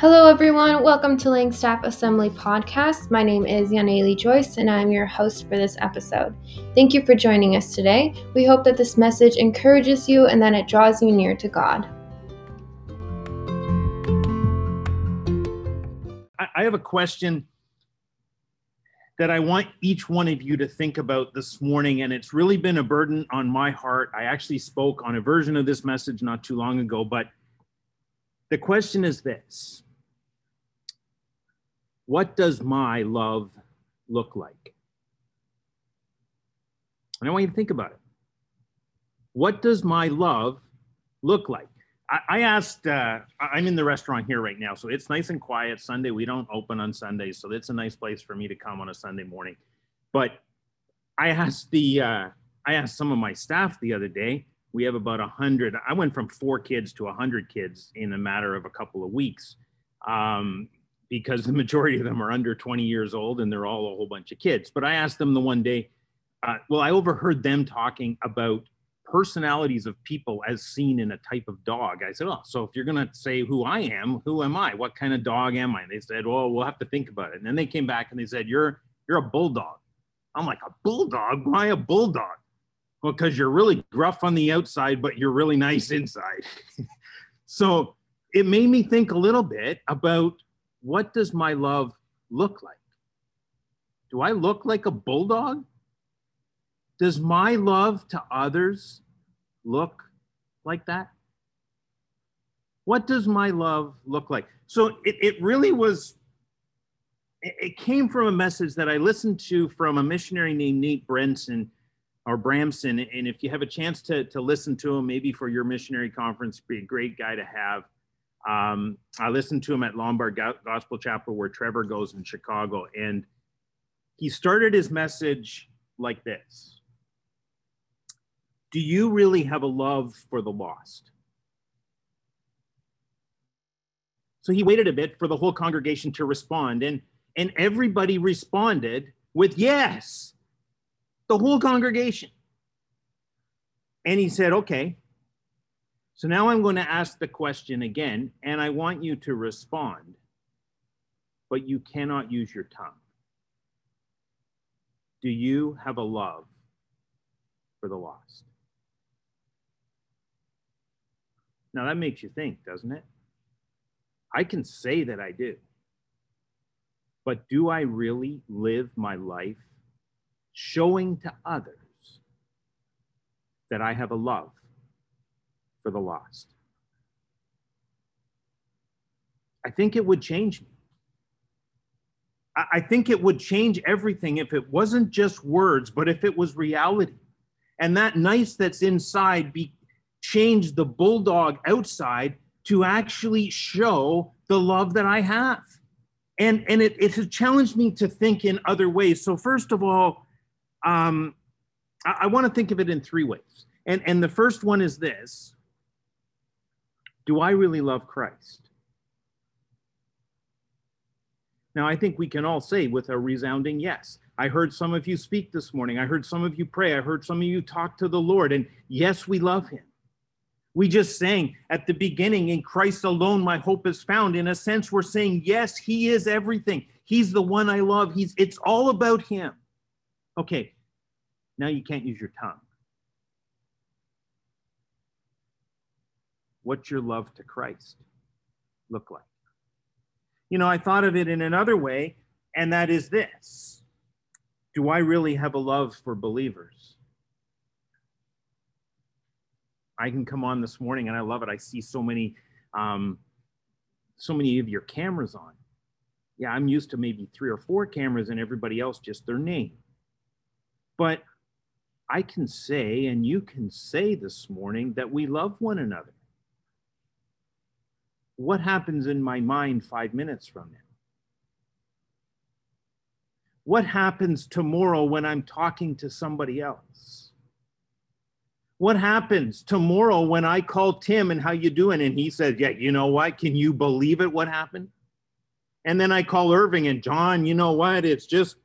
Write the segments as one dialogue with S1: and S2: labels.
S1: Hello, everyone. Welcome to Langstaff Assembly Podcast. My name is Yaneli Joyce, and I'm your host for this episode. Thank you for joining us today. We hope that this message encourages you and that it draws you near to God.
S2: I have a question that I want each one of you to think about this morning, and it's really been a burden on my heart. I actually spoke on a version of this message not too long ago, but the question is this what does my love look like? And I want you to think about it. What does my love look like? I, I asked, uh, I'm in the restaurant here right now, so it's nice and quiet. Sunday, we don't open on Sundays, so it's a nice place for me to come on a Sunday morning. But I asked the, uh, I asked some of my staff the other day. We have about a hundred. I went from four kids to a hundred kids in a matter of a couple of weeks. Um, because the majority of them are under 20 years old and they're all a whole bunch of kids. But I asked them the one day, uh, well, I overheard them talking about personalities of people as seen in a type of dog. I said, oh, so if you're going to say who I am, who am I? What kind of dog am I? And they said, well, we'll have to think about it. And then they came back and they said, you're, you're a bulldog. I'm like, a bulldog? Why a bulldog? Well, because you're really gruff on the outside, but you're really nice inside. so it made me think a little bit about what does my love look like? Do I look like a bulldog? Does my love to others look like that? What does my love look like? So it, it really was, it came from a message that I listened to from a missionary named Nate Brenson or Bramson. And if you have a chance to, to listen to him, maybe for your missionary conference, be a great guy to have. Um, I listened to him at Lombard Gospel Chapel where Trevor goes in Chicago, and he started his message like this Do you really have a love for the lost? So he waited a bit for the whole congregation to respond, and, and everybody responded with yes, the whole congregation. And he said, Okay, so now I'm going to ask the question again, and I want you to respond, but you cannot use your tongue. Do you have a love for the lost? Now that makes you think, doesn't it? I can say that I do. But do I really live my life showing to others that I have a love for the lost. I think it would change me. I think it would change everything if it wasn't just words, but if it was reality. And that nice that's inside be changed the bulldog outside to actually show the love that I have. And, and it, it has challenged me to think in other ways. So, first of all, um, I, I want to think of it in three ways. And, and the first one is this do I really love Christ? Now, I think we can all say with a resounding yes. I heard some of you speak this morning. I heard some of you pray. I heard some of you talk to the Lord. And yes, we love him. We just sang at the beginning, in Christ alone, my hope is found. In a sense, we're saying, yes, he is everything. He's the one I love. He's it's all about him. Okay, now you can't use your tongue. What's your love to Christ look like? You know, I thought of it in another way, and that is this Do I really have a love for believers? I can come on this morning and I love it. I see so many, um, so many of your cameras on. Yeah, I'm used to maybe three or four cameras and everybody else just their name. But I can say, and you can say this morning, that we love one another what happens in my mind five minutes from now? What happens tomorrow when I'm talking to somebody else? What happens tomorrow when I call Tim and how you doing? And he says, yeah, you know what? Can you believe it? What happened? And then I call Irving and John, you know what? It's just,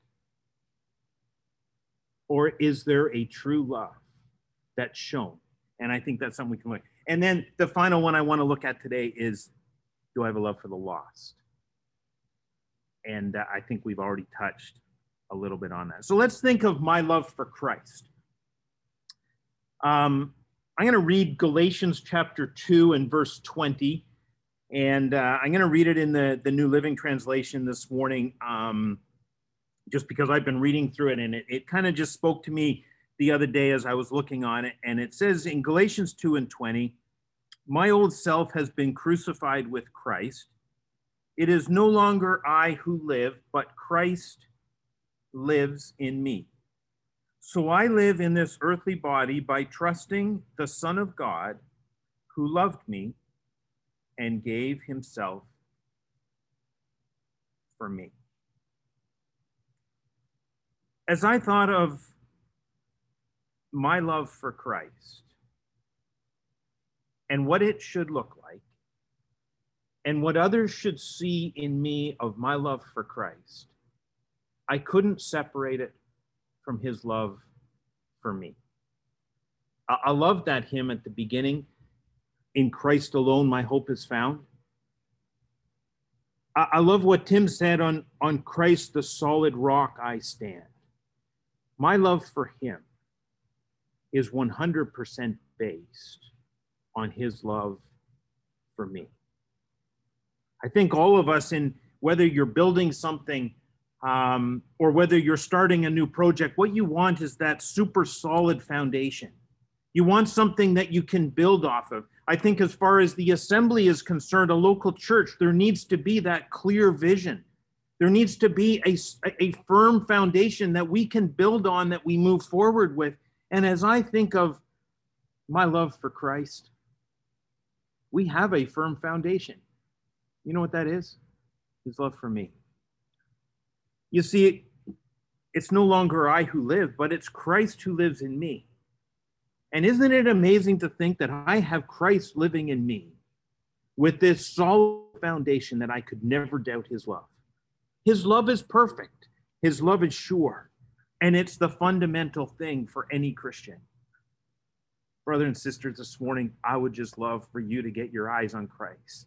S2: or is there a true love that's shown? And I think that's something we can look. And then the final one I want to look at today is do I have a love for the lost? And uh, I think we've already touched a little bit on that. So let's think of my love for Christ. Um, I'm going to read Galatians chapter 2 and verse 20. And uh, I'm going to read it in the, the New Living Translation this morning, um, just because I've been reading through it and it, it kind of just spoke to me the other day as I was looking on it. And it says in Galatians 2 and 20, My old self has been crucified with Christ. It is no longer I who live, but Christ lives in me. So I live in this earthly body by trusting the Son of God who loved me and gave himself for me. As I thought of my love for Christ and what it should look like, and what others should see in me of my love for Christ, I couldn't separate it from his love for me. I, I love that hymn at the beginning in Christ alone, my hope is found. I, I love what Tim said on, on Christ, the solid rock I stand. My love for him is 100% based on his love for me. I think all of us, in whether you're building something um, or whether you're starting a new project, what you want is that super solid foundation. You want something that you can build off of. I think, as far as the assembly is concerned, a local church, there needs to be that clear vision. There needs to be a, a firm foundation that we can build on, that we move forward with. And as I think of my love for Christ, we have a firm foundation. You know what that is? His love for me. You see, it's no longer I who live, but it's Christ who lives in me. And isn't it amazing to think that I have Christ living in me with this solid foundation that I could never doubt his love? His love is perfect, his love is sure, and it's the fundamental thing for any Christian. Brother and sisters, this morning, I would just love for you to get your eyes on Christ.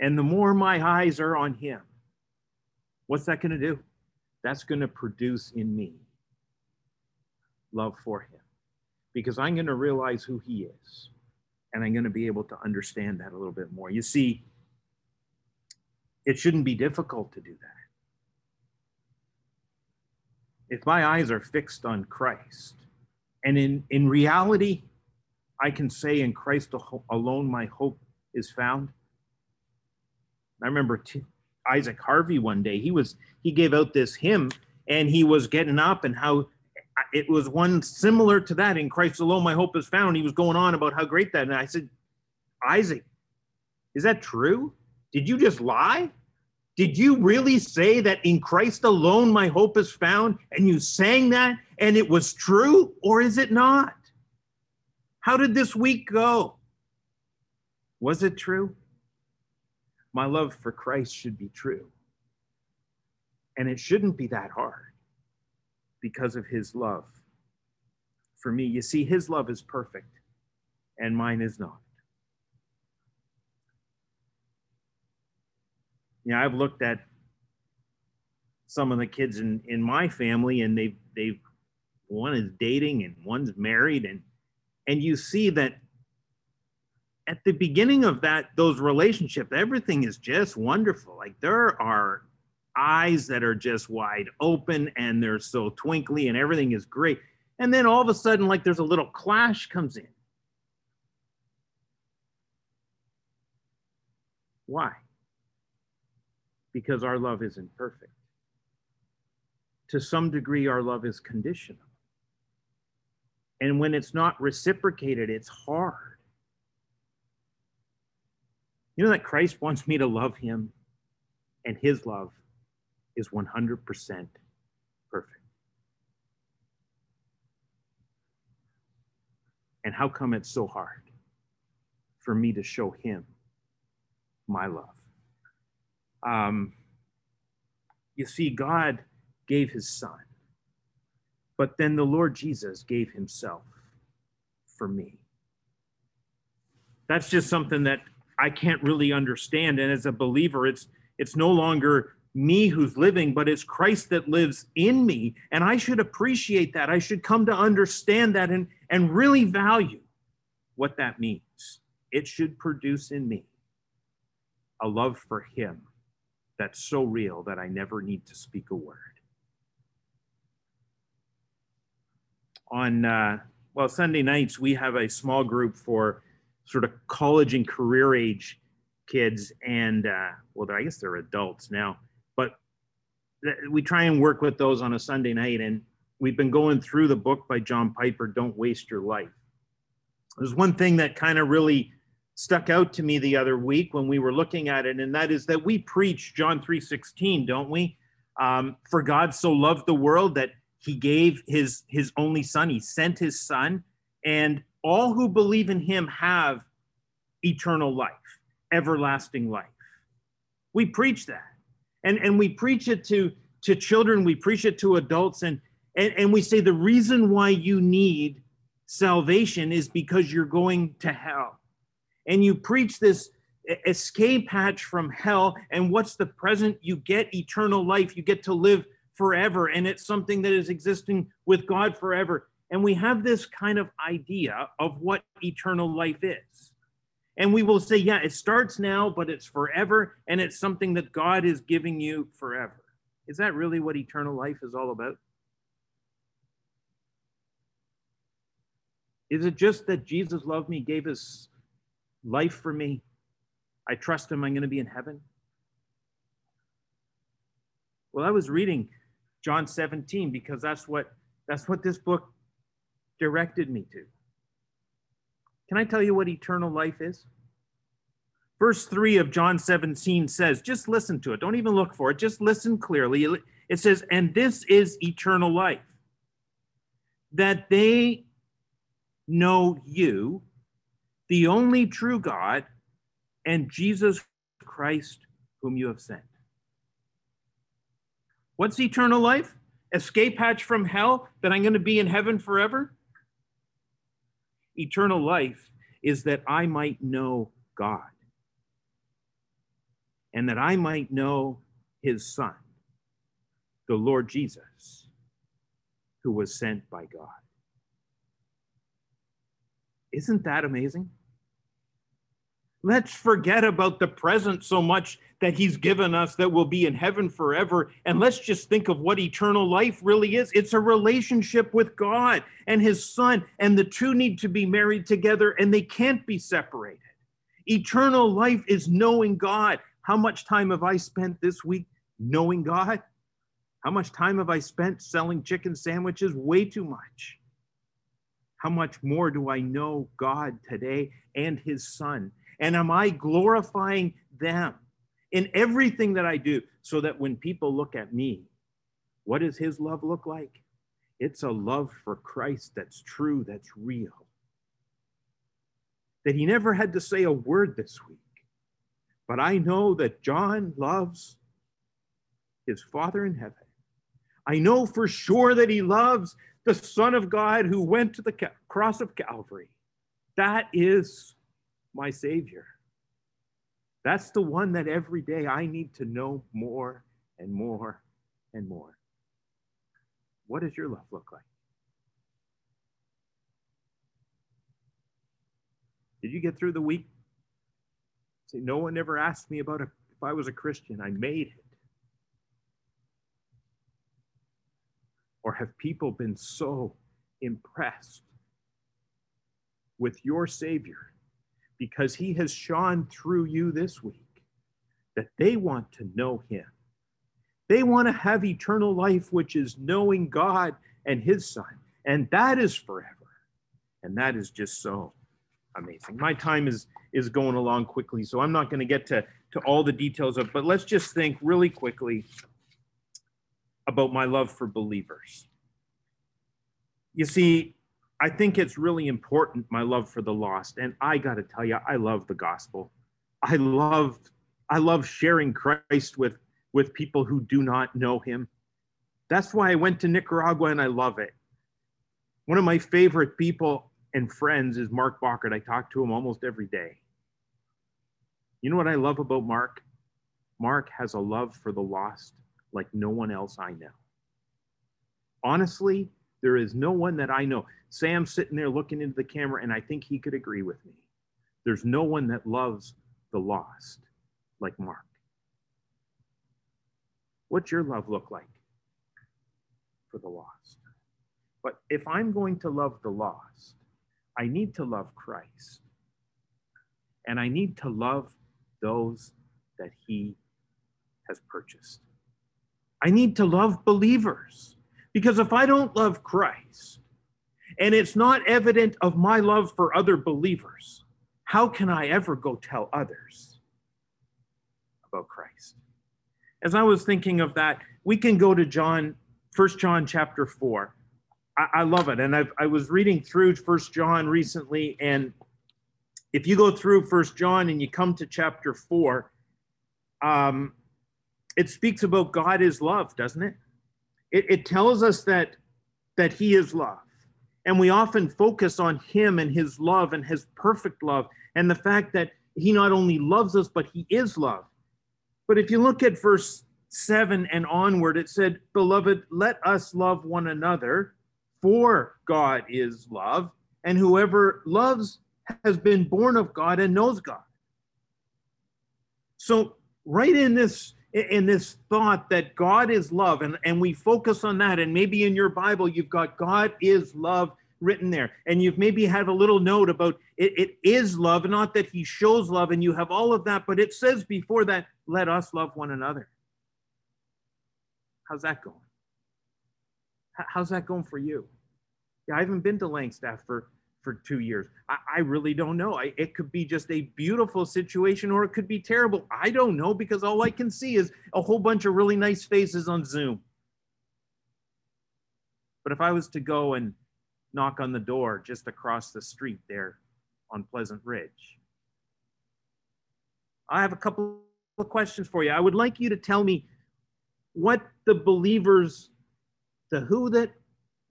S2: And the more my eyes are on him, what's that going to do? That's going to produce in me love for him because I'm going to realize who he is and I'm going to be able to understand that a little bit more. You see, it shouldn't be difficult to do that. If my eyes are fixed on Christ, and in, in reality, I can say in Christ alone my hope is found. I remember T- Isaac Harvey one day, he was he gave out this hymn and he was getting up and how it was one similar to that in Christ alone my hope is found. He was going on about how great that. And I said, Isaac, is that true? Did you just lie? Did you really say that in Christ alone my hope is found? And you sang that and it was true, or is it not? How did this week go? Was it true? My love for Christ should be true. And it shouldn't be that hard because of his love for me. You see, his love is perfect and mine is not. You know, I've looked at some of the kids in, in my family and they've, they've, one is dating and one's married and, and you see that at the beginning of that, those relationships, everything is just wonderful. Like there are eyes that are just wide open and they're so twinkly and everything is great. And then all of a sudden, like there's a little clash comes in. Why? Because our love isn't perfect. To some degree, our love is conditional. And when it's not reciprocated, it's hard. You know that Christ wants me to love him and his love is 100% perfect. And how come it's so hard for me to show him my love? Um, you see, God gave his son, but then the Lord Jesus gave himself for me. That's just something that I can't really understand. And as a believer, it's it's no longer me who's living, but it's Christ that lives in me. And I should appreciate that. I should come to understand that and, and really value what that means. It should produce in me a love for Him that's so real that I never need to speak a word. On, uh, well, Sunday nights, we have a small group for sort of college and career age kids. And, uh, well, I guess they're adults now but we try and work with those on a Sunday night, and we've been going through the book by John Piper, Don't Waste Your Life. There's one thing that kind of really stuck out to me the other week when we were looking at it, and that is that we preach John 3:16, don't we? Um, For God so loved the world that he gave his his only son, he sent his son, and all who believe in him have eternal life, everlasting life. We preach that. And and we preach it to to children. We preach it to adults. And and, and we say the reason why you need salvation is because you're going to hell. And you preach this escape hatch from hell. And what's the present? You get eternal life. You get to live forever and it's something that is existing with god forever and we have this kind of idea of what eternal life is and we will say, yeah, it starts now, but it's forever, and it's something that God is giving you forever. Is that really what eternal life is all about? Is it just that Jesus loved me, gave his life for me? I trust him, I'm going to be in heaven? Well, I was reading John 17 because that's what that's what this book directed me to. Can I tell you what eternal life is? Verse 3 of John 17 says, just listen to it. Don't even look for it. Just listen clearly. It says, And this is eternal life, that they know you, the only true God, and Jesus Christ, whom you have sent. What's eternal life? Escape hatch from hell that I'm going to be in heaven forever? eternal life is that I might know God and that I might know his Son, the Lord Jesus, who was sent by God. Isn't that amazing? Let's forget about the present so much that he's given us that will be in heaven forever. And let's just think of what eternal life really is it's a relationship with God and his son, and the two need to be married together and they can't be separated. Eternal life is knowing God. How much time have I spent this week knowing God? How much time have I spent selling chicken sandwiches? Way too much. How much more do I know God today and his son? And am I glorifying them in everything that I do so that when people look at me, what does his love look like? It's a love for Christ that's true, that's real. That he never had to say a word this week. But I know that John loves his Father in heaven. I know for sure that he loves the Son of God who went to the cross of Calvary. That is my Savior. That's the one that every day I need to know more and more and more. What does your love look like? Did you get through the week? Say, no one ever asked me about a, if I was a Christian. I made it. Or have people been so impressed with your Savior because he has shone through you this week that they want to know him. They want to have eternal life, which is knowing God and his son. And that is forever. And that is just so amazing. My time is is going along quickly, so I'm not going to get to, to all the details of, but let's just think really quickly about my love for believers. You see, I think it's really important, my love for the lost. And I got to tell you, I love the gospel. I love, I love sharing Christ with, with people who do not know him. That's why I went to Nicaragua and I love it. One of my favorite people and friends is Mark Bockert. I talk to him almost every day. You know what I love about Mark? Mark has a love for the lost like no one else I know. Honestly, there is no one that I know. Sam's sitting there looking into the camera, and I think he could agree with me. There's no one that loves the lost like Mark. What's your love look like for the lost? But if I'm going to love the lost, I need to love Christ. And I need to love those that he has purchased. I need to love believers because if I don't love Christ and it's not evident of my love for other believers, how can I ever go tell others about Christ? As I was thinking of that, we can go to John, First John chapter 4. I, I love it. And I've, I was reading through First John recently, and if you go through First John and you come to chapter 4, um, it speaks about God is love, doesn't it? It, it tells us that that He is love, and we often focus on Him and His love and His perfect love, and the fact that He not only loves us but He is love. But if you look at verse seven and onward, it said, "Beloved, let us love one another, for God is love, and whoever loves has been born of God and knows God." So right in this in this thought that God is love, and, and we focus on that. And maybe in your Bible, you've got God is love written there. And you've maybe had a little note about it, it is love, not that he shows love, and you have all of that, but it says before that, let us love one another. How's that going? How's that going for you? Yeah, I haven't been to Langstaff for for two years. I, I really don't know. I, it could be just a beautiful situation or it could be terrible. I don't know because all I can see is a whole bunch of really nice faces on Zoom. But if I was to go and knock on the door just across the street there on Pleasant Ridge, I have a couple of questions for you. I would like you to tell me what the believers, the who that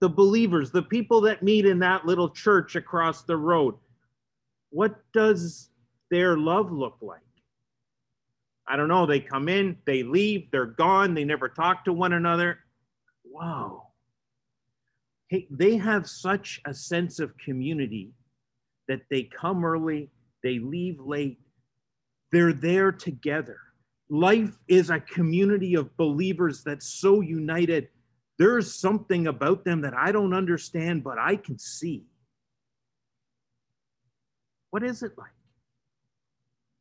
S2: the believers, the people that meet in that little church across the road, what does their love look like? I don't know. They come in, they leave, they're gone, they never talk to one another. Wow. Hey, they have such a sense of community that they come early, they leave late, they're there together. Life is a community of believers that's so united there's something about them that I don't understand, but I can see. What is it like?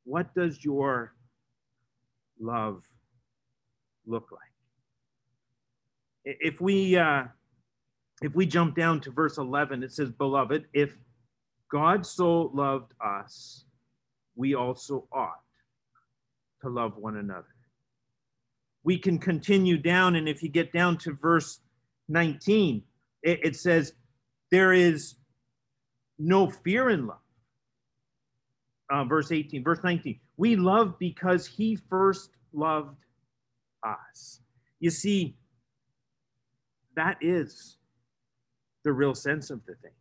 S2: What does your love look like? If we uh, if we jump down to verse 11, it says, "Beloved, if God so loved us, we also ought to love one another." We can continue down. And if you get down to verse 19, it, it says, There is no fear in love. Uh, verse 18, verse 19, we love because he first loved us. You see, that is the real sense of the thing.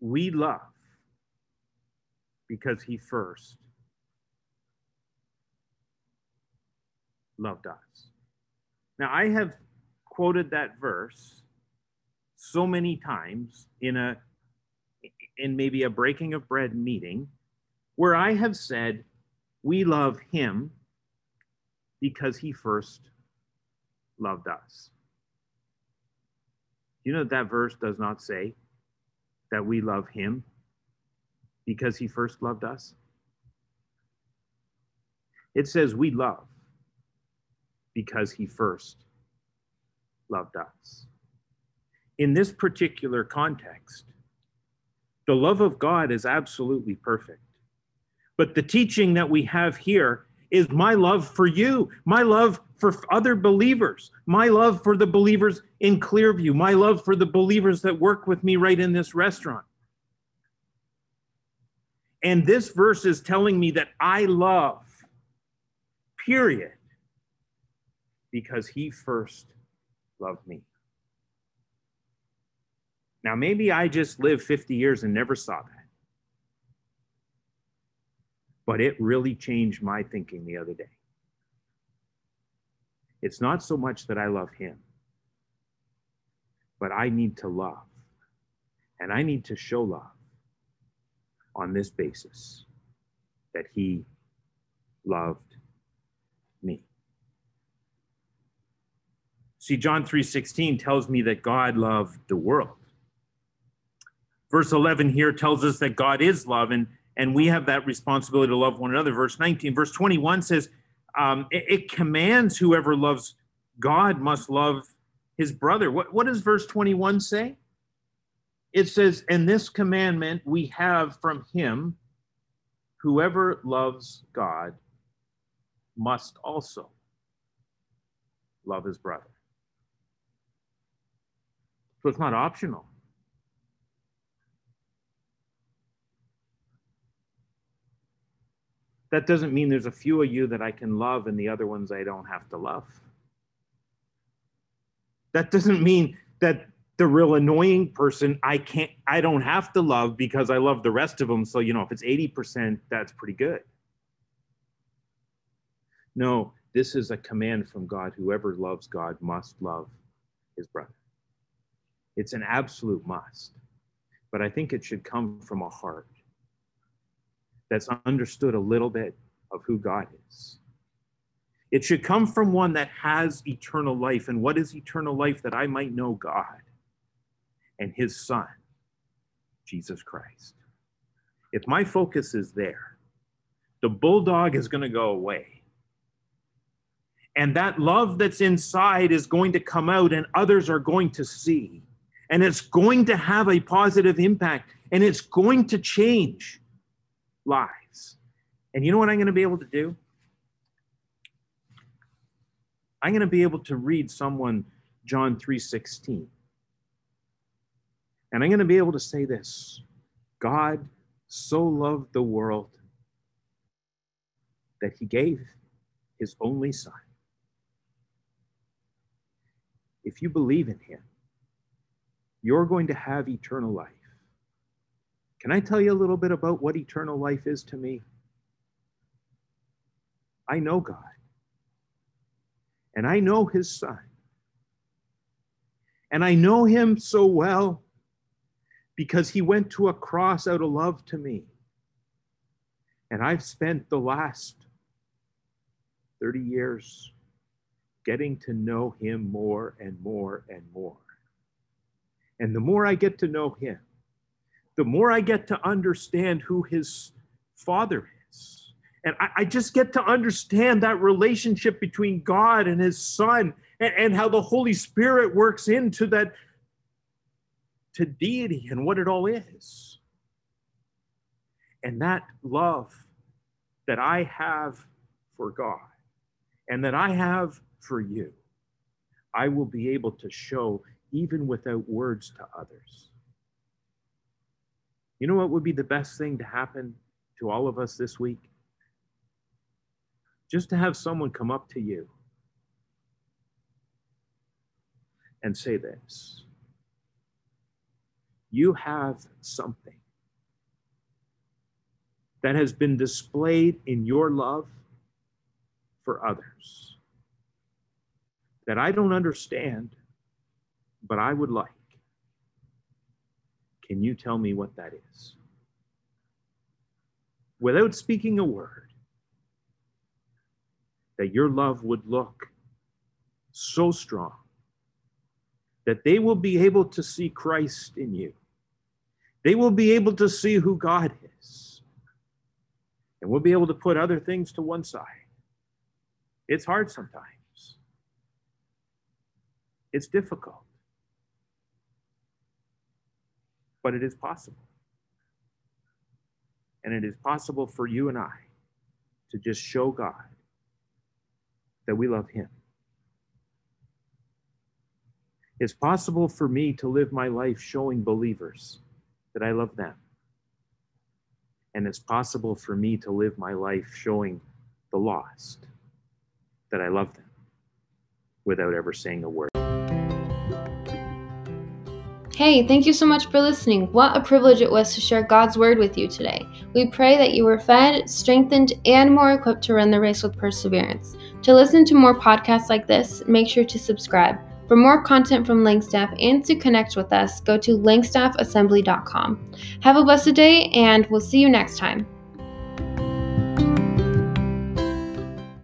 S2: We love because he first loved us. Now, I have quoted that verse so many times in a in maybe a breaking of bread meeting where I have said we love him because he first loved us. You know that verse does not say that we love him because he first loved us. It says we love because he first loved us. In this particular context, the love of God is absolutely perfect. But the teaching that we have here is my love for you, my love for other believers, my love for the believers in Clearview, my love for the believers that work with me right in this restaurant. And this verse is telling me that I love, period, because he first loved me. Now, maybe I just lived 50 years and never saw that. But it really changed my thinking the other day. It's not so much that I love him, but I need to love. And I need to show love on this basis that he loved me. See, John 3:16 tells me that God loved the world. Verse 11 here tells us that God is love, and, and we have that responsibility to love one another. Verse 19, verse 21 says, um, it, it, commands whoever loves God must love his brother. What, what does verse 21 say? It says, And this commandment we have from him whoever loves God must also love his brother. So it's not optional. That doesn't mean there's a few of you that I can love and the other ones I don't have to love. That doesn't mean that the real annoying person I can't I don't have to love because I love the rest of them. So, you know, if it's 80%, that's pretty good. No, this is a command from God. Whoever loves God must love his brother. It's an absolute must. But I think it should come from a heart that's understood a little bit of who God is. It should come from one that has eternal life. And what is eternal life? That I might know God and his Son, Jesus Christ. If my focus is there, the bulldog is going to go away. And that love that's inside is going to come out, and others are going to see. And it's going to have a positive impact, and it's going to change lives. And you know what I'm going to be able to do? I'm going to be able to read someone John 3:16 and I'm going to be able to say this God so loved the world that he gave his only son. If you believe in him, you're going to have eternal life. Can I tell you a little bit about what eternal life is to me? I know God, and I know his son, and I know him so well because he went to a cross out of love to me. And I've spent the last 30 years getting to know him more and more and more. And the more I get to know him, the more I get to understand who his father is. And I, I just get to understand that relationship between God and his son and, and how the Holy Spirit works into that to deity and what it all is. And that love that I have for God and that I have for you, I will be able to show even without words to others. You know what would be the best thing to happen to all of us this week? Just to have someone come up to you and say this you have something that has been displayed in your love for others that I don't understand, but I would like. Can you tell me what that is? Without speaking a word, that your love would look so strong that they will be able to see Christ in you they will be able to see who God is. And we'll be able to put other things to one side. It's hard sometimes, it's difficult, but it is possible. And it is possible for you and I to just show God that we love Him. It's possible for me to live my life showing believers that I love them. And it's possible for me to live my life showing the lost that I love them without ever saying a word.
S1: Hey, thank you so much for listening. What a privilege it was to share God's word with you today. We pray that you were fed, strengthened, and more equipped to run the race with perseverance. To listen to more podcasts like this, make sure to subscribe. For more content from Langstaff and to connect with us, go to langstaffassembly.com. Have a blessed day, and we'll see you next time.